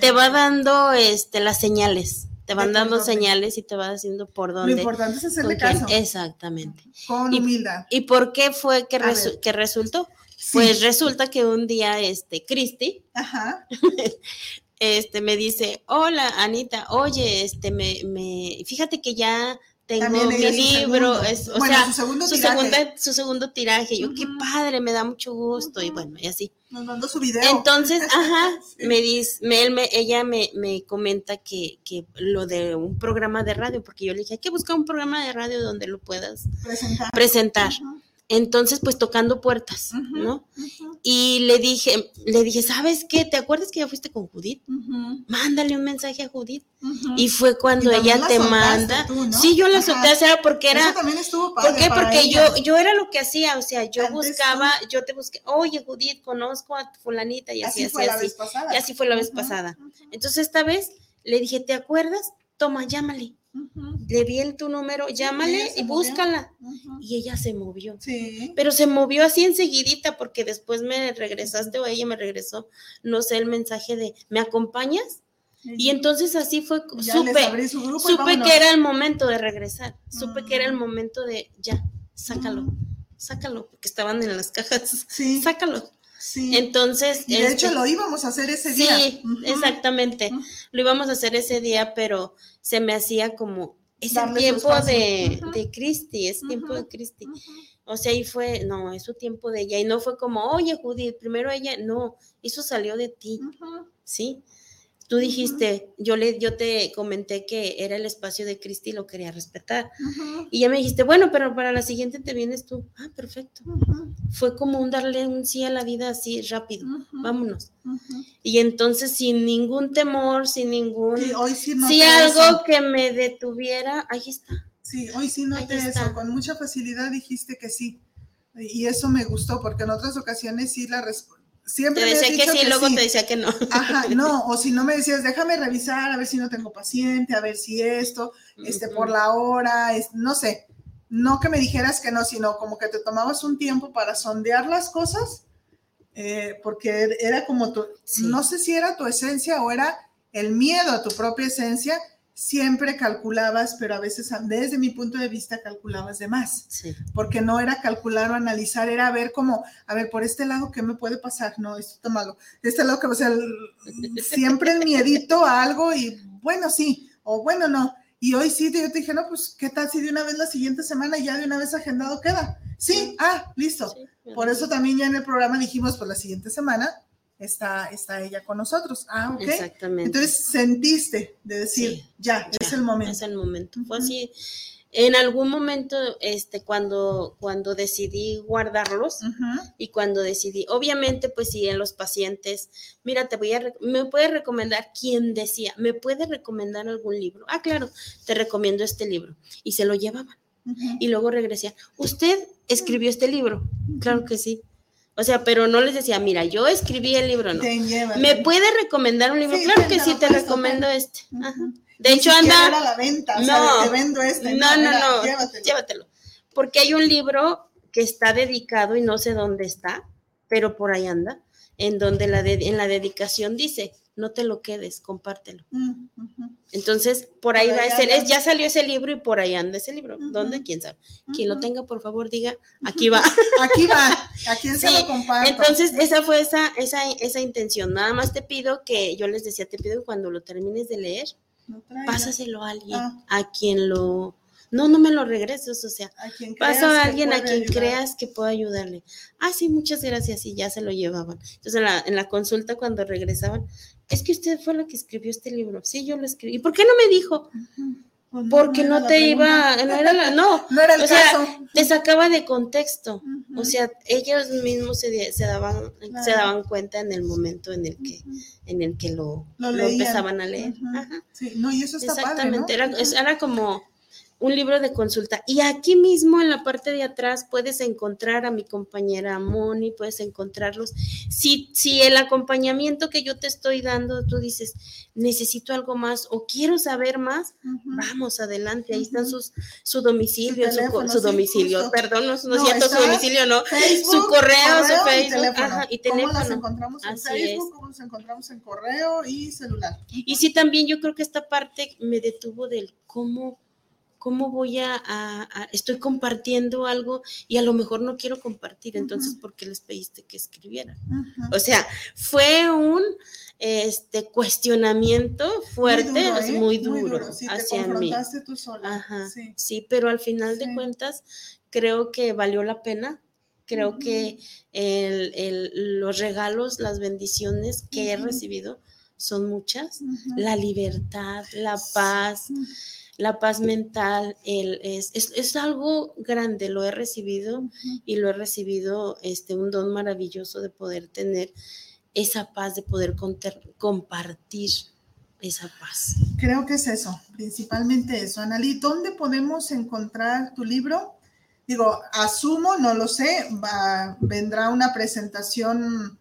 te va dando este las señales te van dando señales y te va haciendo por dónde. Lo importante es hacerle caso. exactamente. Con humildad. ¿Y por qué fue que, que resultó? Pues resulta que un día, este, Cristi, este, me dice, hola, Anita, oye, este, me, me, fíjate que ya tengo mi libro, es, o sea, su, segundo su, su, segundo tiraje. Yo, qué padre, me da mucho gusto, y bueno, y así. Nos mandó su video. Entonces, ajá, me dice, me, ella me, me comenta que, que, lo de un programa de radio, porque yo le dije, hay que buscar un programa de radio donde lo puedas presentar. presentar. Entonces, pues tocando puertas, ¿no? Y le dije, le dije, ¿sabes qué? ¿Te acuerdas que ya fuiste con Judith? Mándale un mensaje a Judith. Y fue cuando ella te manda. Sí, yo la solté, o sea, porque era. Eso también estuvo padre ¿Por qué? Porque yo, yo era lo que hacía, o sea, yo buscaba, yo te busqué, oye, Judith, conozco a fulanita y así, así, fue la vez pasada. Y así fue la vez pasada. Entonces, esta vez le dije, ¿te acuerdas? Toma, llámale le vi el tu número, llámale y búscala. Y ella se movió. Sí. Pero se movió así enseguidita porque después me regresaste o ella me regresó, no sé, el mensaje de, ¿me acompañas? Y entonces así fue, supe, supe que era el momento de regresar, supe que era el momento de, ya, sácalo, sácalo, porque estaban en las cajas, sí. sácalo. Sí. Entonces. de hecho este, lo íbamos a hacer ese día. Sí, exactamente. Lo íbamos a hacer ese día, pero se me hacía como. Es el tiempo de, de Cristi, es tiempo de Cristi. O sea, ahí fue, no, es su tiempo de ella. Y no fue como, oye, Judith, primero ella, no, eso salió de ti. ¿Sí? Tú dijiste, yo, le, yo te comenté que era el espacio de Cristi y lo quería respetar. Y ya me dijiste, bueno, pero para la siguiente te vienes tú. Ah, perfecto. Fue como un darle un sí a la vida así rápido. Vámonos. Y entonces sin ningún temor, sin ningún... Sí, hoy sí Si algo que me detuviera, ahí está. Sí, hoy sí noté eso. Con mucha facilidad dijiste que sí. Y eso me gustó porque en otras ocasiones sí la, siempre te decía que sí, luego te decía que no. Ajá, no, o si no me decías, déjame revisar, a ver si no tengo paciente, a ver si esto, este, por la hora, es, no sé, no que me dijeras que no, sino como que te tomabas un tiempo para sondear las cosas, eh, porque er, era como tu, no sé si era tu esencia o era el miedo a tu propia esencia, siempre calculabas, pero a veces desde mi punto de vista calculabas de más, porque no era calcular o analizar, era ver como, a ver, por este lado, ¿qué me puede pasar? No, esto está malo. De este lado, que, o sea, siempre el miedito a algo y bueno, sí, o bueno, no. Y hoy sí, yo te dije, no, pues, ¿qué tal si de una vez la siguiente semana ya de una vez agendado queda? Sí, ah, listo. por eso también ya en el programa dijimos, pues la siguiente semana está, está ella con nosotros. Ah, ok. Exactamente. Entonces sentiste de decir, ya, es el momento. Es el momento. Fue así. En algún momento, este, cuando, cuando decidí guardarlos y cuando decidí, obviamente, pues sí, en los pacientes, mira, te voy a, me puede recomendar quien decía, me puede recomendar algún libro. Ah, claro, te recomiendo este libro. Y se lo llevaban. Y luego regresé, ¿usted escribió este libro? Claro que sí. O sea, pero no les decía, mira, yo escribí el libro, no. ¿Me puede recomendar un libro? claro que sí, te recomiendo este. De hecho, anda. la venta, no, te vendo este. No, no, no, llévatelo. Porque hay un libro que está dedicado y no sé dónde está, pero por ahí anda, en donde la en la dedicación dice, no te lo quedes, compártelo. Mm, Entonces, por ahí va a ser, ya salió ese libro y por ahí anda ese libro. ¿Dónde? ¿Quién sabe? Quien lo tenga, por favor, diga, aquí va. aquí va, a quién se lo comparto. Entonces, esa fue esa, esa, esa intención. Nada más te pido que, yo les decía, te pido que cuando lo termines de leer, pásaselo a alguien, ah. a quien lo no, no me lo regreses, o sea, paso a alguien a quien creas que pueda ayudarle. Ah, sí, muchas gracias, y ya se lo llevaban. Entonces, en la, en la consulta, cuando regresaban, es que usted fue la que escribió este libro. Sí, yo lo escribí. ¿Y por qué no me dijo? Pues Porque no, te iba, no era la, no, no era el o sea, te sacaba de contexto. O sea, ellos mismos se, se daban, se daban cuenta en el momento en el que, en el que lo, lo, empezaban a leer. Sí, no, y eso está Exactamente, era, era como un libro de consulta. Y aquí mismo en la parte de atrás puedes encontrar a mi compañera Moni, puedes encontrarlos. Si, si el acompañamiento que yo te estoy dando, tú dices, necesito algo más o quiero saber más, vamos adelante. Ahí están sus, su domicilio, su, domicilio, perdón, no, no, siento su domicilio, no, su correo, su Facebook, y teléfono. ¿Cómo nos encontramos en Facebook? ¿Cómo nos encontramos en correo y celular? Y sí, también yo creo que esta parte me detuvo del cómo ¿cómo voy a, estoy compartiendo algo y a lo mejor no quiero compartir, entonces, ¿por qué les pediste que escribieran? O sea, fue un este cuestionamiento fuerte, muy duro, hacia mí. sí. pero al final de cuentas creo que valió la pena. Creo que los regalos, las bendiciones que he recibido son muchas. La libertad, la paz la paz mental el, es, es, algo grande, lo he recibido y lo he recibido este, un don maravilloso de poder tener esa paz, de poder compartir esa paz. Creo que es eso, principalmente eso. Analí, ¿dónde podemos encontrar tu libro? Digo, asumo, no lo sé, va, vendrá una presentación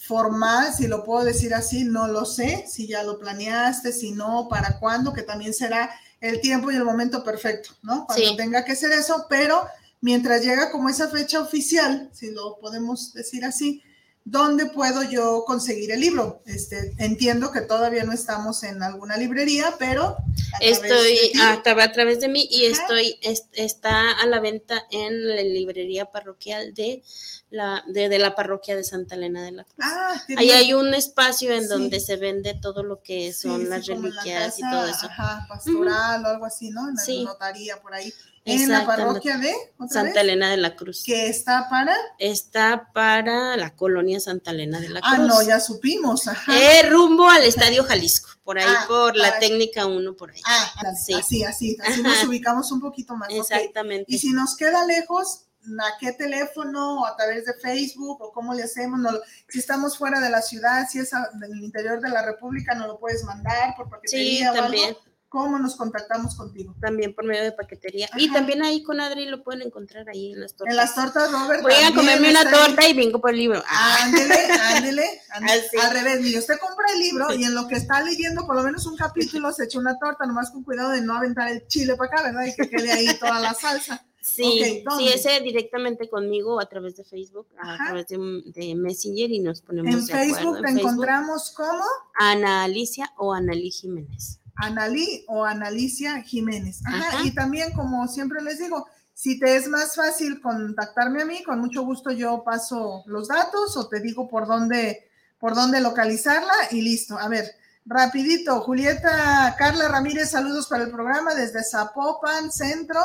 formal, si lo puedo decir así, no lo sé, si ya lo planeaste, si no, para cuándo, que también será el tiempo y el momento perfecto, ¿no? Cuando tenga que ser eso, pero mientras llega como esa fecha oficial, si lo podemos decir así, ¿dónde puedo yo conseguir el libro? Este, entiendo que todavía no estamos en alguna librería, pero... estoy a, a, través de mí y estoy, está a la venta en la librería parroquial de la, de, la parroquia de Santa Elena de la Cruz. Ah, Ahí hay un espacio en donde se vende todo lo que son las reliquias y todo eso. Ajá, pastoral o algo así, ¿no? En la notaría por ahí en la parroquia de Santa Elena de la Cruz. ¿Que está para? Está para la colonia Santa Elena de la Cruz. Ah, no, ya supimos. Ajá. Eh, rumbo al Estadio Jalisco, por ahí, ah, por la técnica 1, por ahí. Ah, sí. así, así, así nos ubicamos un poquito más. Exactamente. Y si nos queda lejos, ¿a qué teléfono o a través de Facebook o cómo le hacemos? No, si estamos fuera de la ciudad, si es en el interior de la República, no lo puedes mandar por paquetería sí, también. ¿Cómo nos contactamos contigo? También por medio de paquetería. Y también ahí con Adri lo pueden encontrar ahí en las tortas. En las tortas, Robert. Voy a comerme una torta y vengo por el libro. Ándele, ándele. Al revés, mire, usted compra el libro y en lo que está leyendo por lo menos un capítulo se echa una torta, nomás con cuidado de no aventar el chile para acá, ¿verdad? Y que quede ahí toda la salsa. Sí, sí, ese directamente conmigo a través de Facebook, a través de, Messenger y nos ponemos en Facebook te encontramos como Ana Alicia o Analí Jiménez. Analí o Analicia Jiménez. Ajá, Y también, como siempre les digo, si te es más fácil contactarme a mí, con mucho gusto yo paso los datos o te digo por dónde, por dónde localizarla y listo. A ver, rapidito, Julieta Carla Ramírez, saludos para el programa desde Zapopan, Centro.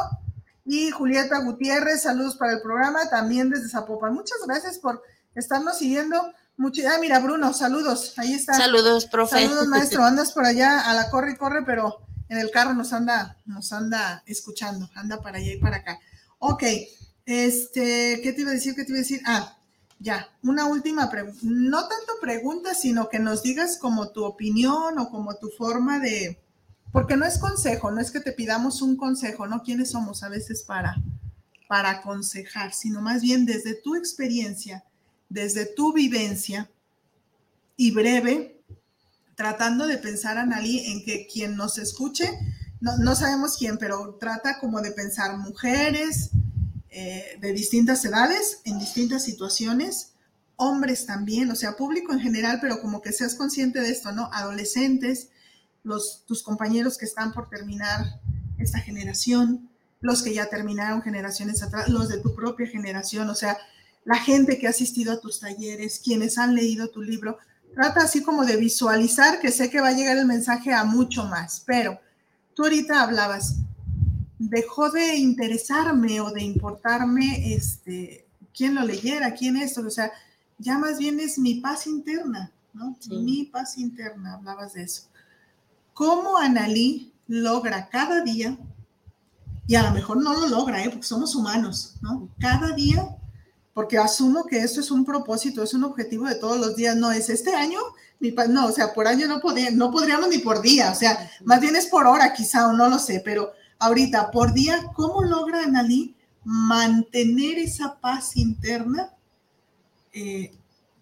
Y Julieta Gutiérrez, saludos para el programa también desde Zapopan. Muchas gracias por estarnos siguiendo. Ah, mira, Bruno, saludos. Ahí está. Saludos, profe. Saludos, maestro. Andas por allá a la corre y corre, pero en el carro nos anda, nos anda escuchando. Anda para allá y para acá. Ok. Este, ¿qué te iba a decir? ¿Qué te iba a decir? Ah, ya. Una última pregunta. No tanto pregunta, sino que nos digas como tu opinión o como tu forma de. Porque no es consejo, no es que te pidamos un consejo, ¿no? ¿Quiénes somos a veces para, para aconsejar? Sino más bien desde tu experiencia desde tu vivencia y breve, tratando de pensar, Analí, en que quien nos escuche, no, sabemos quién, pero trata como de pensar mujeres eh, de distintas edades, en distintas situaciones, hombres también, o sea, público en general, pero como que seas consciente de esto, ¿no? Adolescentes, los, tus compañeros que están por terminar esta generación, los que ya terminaron generaciones atrás, los de tu propia generación, o sea, la gente que ha asistido a tus talleres, quienes han leído tu libro. Trata así como de visualizar que sé que va a llegar el mensaje a mucho más, pero tú ahorita hablabas, dejó de interesarme o de importarme este, quién lo leyera, quién esto, o sea, ya más bien es mi paz interna, ¿no? Mi paz interna, hablabas de eso. ¿Cómo Analí logra cada día, y a lo mejor no lo logra, ¿eh? porque somos humanos, ¿no? Cada día porque asumo que eso es un propósito, es un objetivo de todos los días, no es este año, no, o sea, por año no, podía, no podríamos ni por día, o sea, más bien es por hora quizá o no lo sé, pero ahorita, por día, ¿cómo logra Analí mantener esa paz interna? Eh,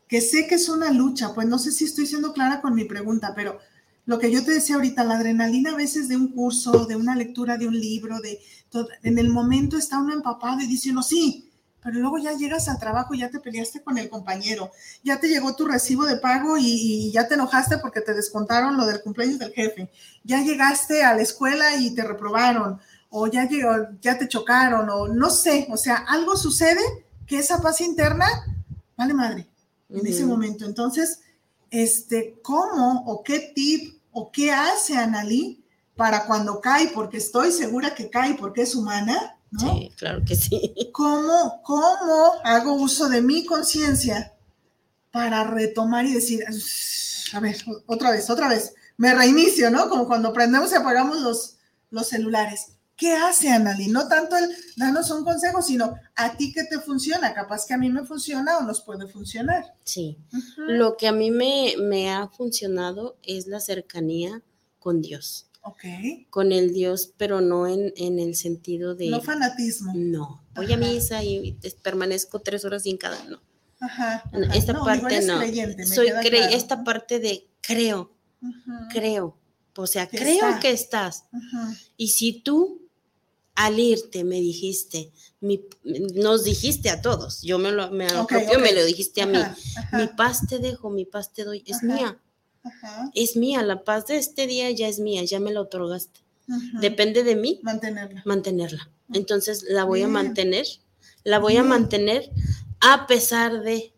que sé que es una lucha, pues no sé si estoy siendo clara con mi pregunta, pero lo que yo te decía ahorita, la adrenalina a veces de un curso, de una lectura de un libro, de todo, en el momento está uno empapado y dice uno, sí, pero luego ya llegas al trabajo y ya te peleaste con el compañero, ya te llegó tu recibo de pago y, ya te enojaste porque te descontaron lo del cumpleaños del jefe, ya llegaste a la escuela y te reprobaron, o ya, llegó, ya te chocaron, o no sé, o sea, algo sucede que esa paz interna vale madre en ese momento. Entonces, este, ¿cómo o qué tip o qué hace Analí para cuando cae? Porque estoy segura que cae porque es humana Sí, claro que sí. ¿Cómo, cómo hago uso de mi conciencia para retomar y decir, a ver, otra vez, otra vez, me reinicio, ¿no? Como cuando prendemos y apagamos los, los celulares. ¿Qué hace Analí? No tanto el danos un consejo, sino a ti que te funciona. Capaz que a mí me funciona o nos puede funcionar. Sí. Lo que a mí me, me ha funcionado es la cercanía con Dios. Con el Dios, pero no en, el sentido de... No fanatismo. No. Voy a misa y permanezco tres horas sin cada... No. Ajá, Esta parte no. Soy cre esta parte de creo, creo. O sea, creo que estás. Y si tú al irte me dijiste, nos dijiste a todos, yo me lo, me, me lo dijiste a mí, mi paz te dejo, mi paz te doy, es mía. Es mía, la paz de este día ya es mía, ya me la otorgaste. Depende de mí mantenerla. Mantenerla. Entonces la voy a mantener, la voy a mantener a pesar de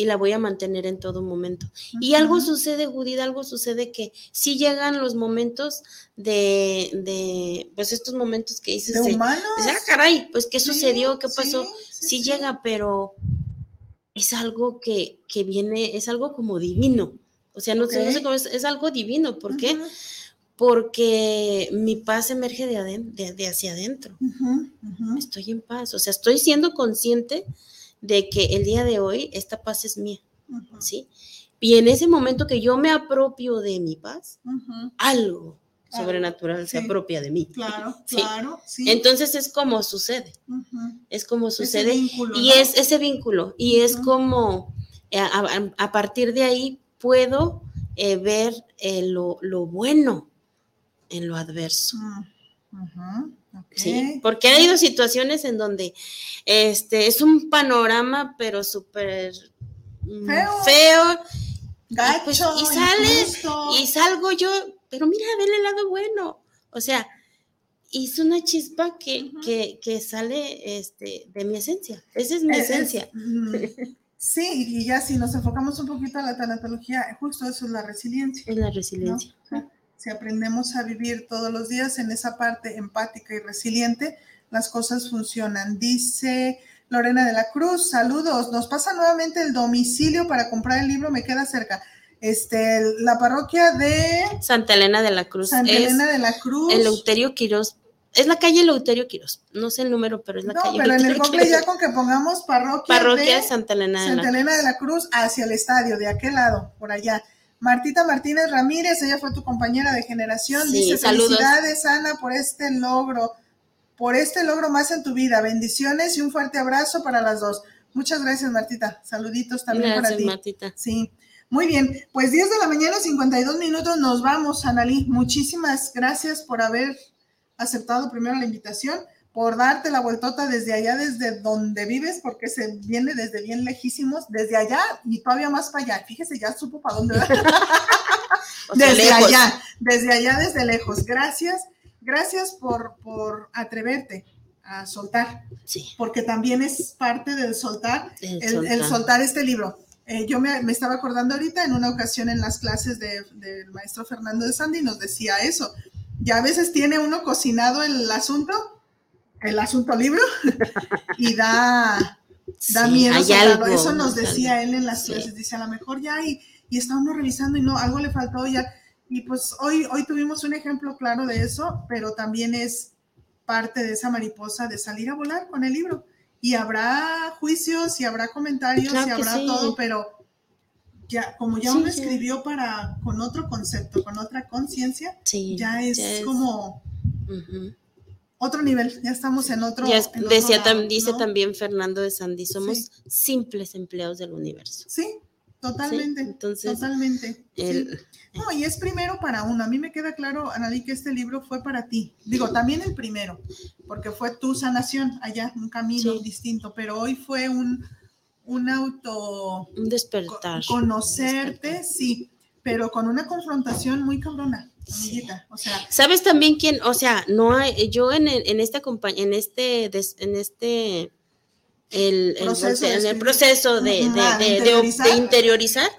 y la voy a mantener en todo momento. Y algo sucede, Judith, algo sucede que si llegan los momentos de, de pues estos momentos que dices, de, humanos? ah, caray, pues qué sucedió, qué pasó, sí, llega, pero es algo que, que, viene, es algo como divino. O sea, no, sé cómo es, es, algo divino. ¿Por qué? Porque mi paz emerge de, de, hacia adentro. Estoy en paz. O sea, estoy siendo consciente de que el día de hoy esta paz es mía, ¿sí? Y en ese momento que yo me apropio de mi paz, algo sobrenatural se apropia de mí. Claro, claro. Entonces es como sucede, es como sucede y es ese vínculo y es como eh, a, partir de ahí puedo eh, ver eh, lo, bueno en lo adverso. Mm, Sí, porque ha habido situaciones en donde este es un panorama, pero súper mm, feo. Pues, Gacho, y, sale, y salgo yo, pero mira, ve el lado bueno. O sea, hizo una chispa que, que, sale este, de mi esencia. Esa es mi esencia. Mm, sí, y ya si nos enfocamos un poquito a la tanatología, justo eso es la resiliencia. Es la resiliencia si aprendemos a vivir todos los días en esa parte empática y resiliente, las cosas funcionan. Dice Lorena de la Cruz, saludos, nos pasa nuevamente el domicilio para comprar el libro, me queda cerca. Este, la parroquia de Santa Elena de la Cruz. Santa Elena de la Cruz. El Euterio Quirós. Es la calle Leuterio Quirós. No sé el número, pero es la calle. No, pero en el Google ya con que pongamos parroquia, parroquia de Santa Elena de Santa Elena de la Cruz hacia el estadio, de aquel lado, por allá. Martita Martínez Ramírez, ella fue tu compañera de generación. Dice, felicidades, Ana, por este logro, por este logro más en tu vida. Bendiciones y un fuerte abrazo para las dos. Muchas gracias, Martita. Saluditos también para ti. Martita. Sí. Muy bien, pues 10 de la mañana, 52 minutos, nos vamos, Analí. Muchísimas gracias por haber aceptado primero la invitación por darte la vueltota desde allá, desde donde vives, porque se viene desde bien lejísimos, desde allá y todavía más para allá. Fíjese, ya supo para dónde va. desde allá, desde allá, desde lejos. Gracias, gracias por, por atreverte a soltar, sí. porque también es parte del soltar, el, soltar. este libro. Eh, yo me, estaba acordando ahorita en una ocasión en las clases del maestro Fernando de Sandy, nos decía eso. Ya a veces tiene uno cocinado el asunto el asunto libro y da, da miedo. Eso nos decía él en las clases. Dice, a lo mejor ya y, y está uno revisando y no, algo le faltó ya. Y pues hoy, hoy tuvimos un ejemplo claro de eso, pero también es parte de esa mariposa de salir a volar con el libro. Y habrá juicios y habrá comentarios y habrá todo, pero ya, como ya uno escribió para, con otro concepto, con otra conciencia, ya, es como otro nivel, ya estamos en otro. Ya decía, dice también Fernando de Sandy, somos simples empleados del universo. Sí, totalmente. Entonces, totalmente. No, y es primero para uno. A mí me queda claro, Analí, que este libro fue para ti. Digo, también el primero, porque fue tu sanación allá, un camino distinto, pero hoy fue un, un auto. Un despertar. Conocerte, sí, pero con una confrontación muy cabrona o sea. ¿Sabes también quién? O sea, no hay, yo en, en esta compañía, en este, en este, el, proceso, el proceso de, interiorizar,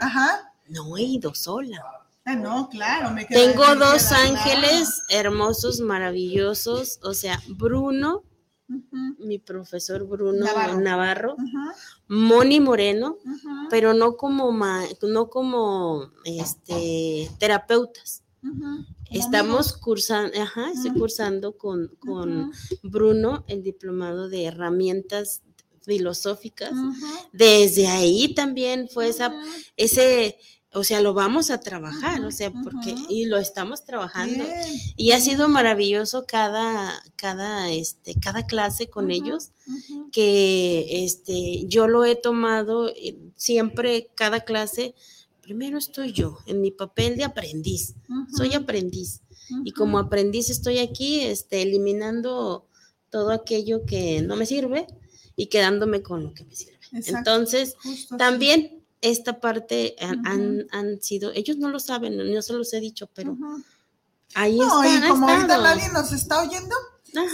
no he ido sola. Ah, no, claro, Tengo dos ángeles hermosos, maravillosos, o sea, Bruno, mi profesor Bruno Navarro, Moni Moreno, pero no como no como este terapeutas, Estamos cursando, ajá, estoy cursando con, con Bruno el diplomado de herramientas filosóficas. Desde ahí también fue esa, ese, o sea, lo vamos a trabajar, o sea, porque, y lo estamos trabajando. Y ha sido maravilloso cada, cada, este, cada clase con ellos, que este, yo lo he tomado eh, siempre, cada clase, primero estoy yo, en mi papel de aprendiz, soy aprendiz. Y como aprendiz estoy aquí, este, eliminando todo aquello que no me sirve y quedándome con lo que me sirve. Entonces, también esta parte han, han, sido, ellos no lo saben, no se los he dicho, pero ahí no, Y como ahorita nadie nos está oyendo,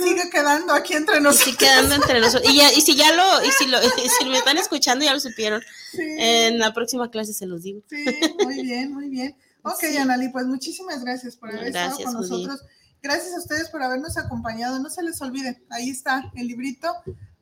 sigue quedando aquí entre nosotros. Sigue quedando entre nosotros. Y, y si ya lo, y si lo, si me están escuchando, ya lo supieron. En la próxima clase se los digo. Sí, muy bien, muy bien. Ok, Anali, pues muchísimas gracias por haber estado con nosotros. Gracias a ustedes por habernos acompañado. No se les olvide, ahí está el librito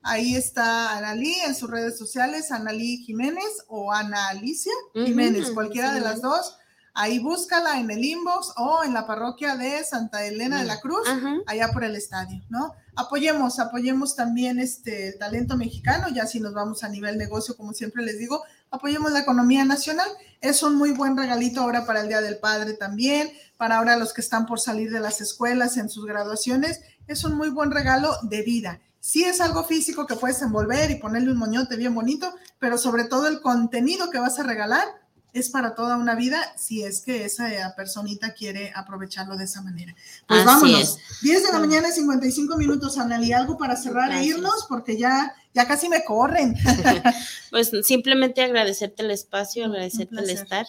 Ahí está Analí en sus redes sociales, Analí Jiménez o Ana Alicia Jiménez, cualquiera de las dos. Ahí búscala en el inbox o en la parroquia de Santa Elena de la Cruz, allá por el estadio, ¿no? Apoyemos, apoyemos también este talento mexicano, ya si nos vamos a nivel negocio, como siempre les digo, apoyemos la economía nacional. Es un muy buen regalito ahora para el Día del Padre también, para ahora los que están por salir de las escuelas en sus graduaciones, es un muy buen regalo de vida. Sí es algo físico que puedes envolver y ponerle un moñote bien bonito, pero sobre todo el contenido que vas a regalar es para toda una vida si es que esa eh, personita quiere aprovecharlo de esa manera. Pues vámonos. 10 de la mañana, 55 minutos, Anali, algo para cerrar e irnos porque ya, ya casi me corren. pues simplemente agradecerte el espacio, agradecerte el estar.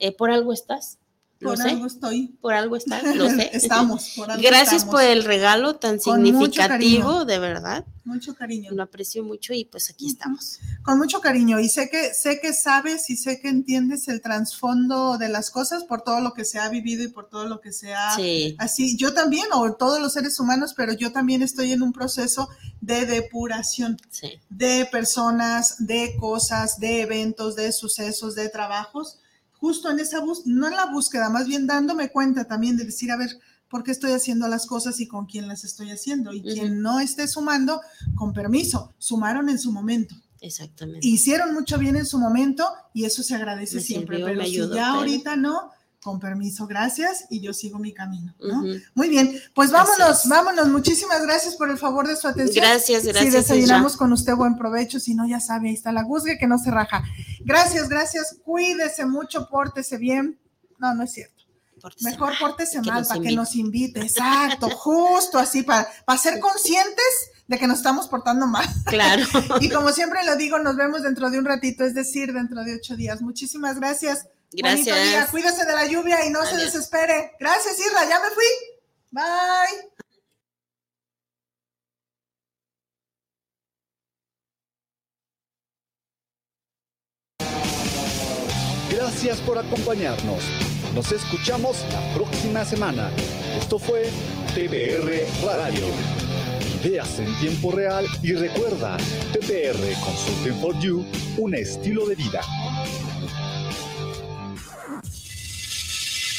Eh, por algo estás. Por algo estoy. Por algo está, lo sé. estamos. Gracias por el regalo tan significativo, de verdad. Mucho cariño. Lo aprecio mucho y pues aquí estamos. Con mucho cariño. Y sé que, sé que sabes y sé que entiendes el trasfondo de las cosas por todo lo que se ha vivido y por todo lo que se ha así. Yo también, o todos los seres humanos, pero yo también estoy en un proceso de depuración de personas, de cosas, de eventos, de sucesos, de trabajos justo en esa búsqueda, no en la búsqueda, más bien dándome cuenta también de decir, a ver, ¿por qué estoy haciendo las cosas y con quién las estoy haciendo? Y quien no esté sumando, con permiso, sumaron en su momento. Exactamente. Hicieron mucho bien en su momento y eso se agradece siempre, pero si ya ahorita no, con permiso, gracias, y yo sigo mi camino, ¿no? Muy bien, pues vámonos, vámonos, muchísimas gracias por el favor de su atención. Gracias, gracias. Si desayunamos con usted, buen provecho, si no, ya sabe, ahí está la guzga que no se raja. Gracias, gracias, cuídese mucho, pórtese bien. No, no es cierto. Mejor pórtese mal para que nos invite, exacto, justo así, para, para ser conscientes de que nos estamos portando mal. Claro. y como siempre lo digo, nos vemos dentro de un ratito, es decir, dentro de ocho días. Muchísimas gracias. Gracias. Cuídese de la lluvia y no se desespere. Gracias, Irra. Ya me fui. Bye. Gracias por acompañarnos. Nos escuchamos la próxima semana. Esto fue TBR Radio. Ideas en tiempo real y recuerda, TBR Consulting for You, un estilo de vida.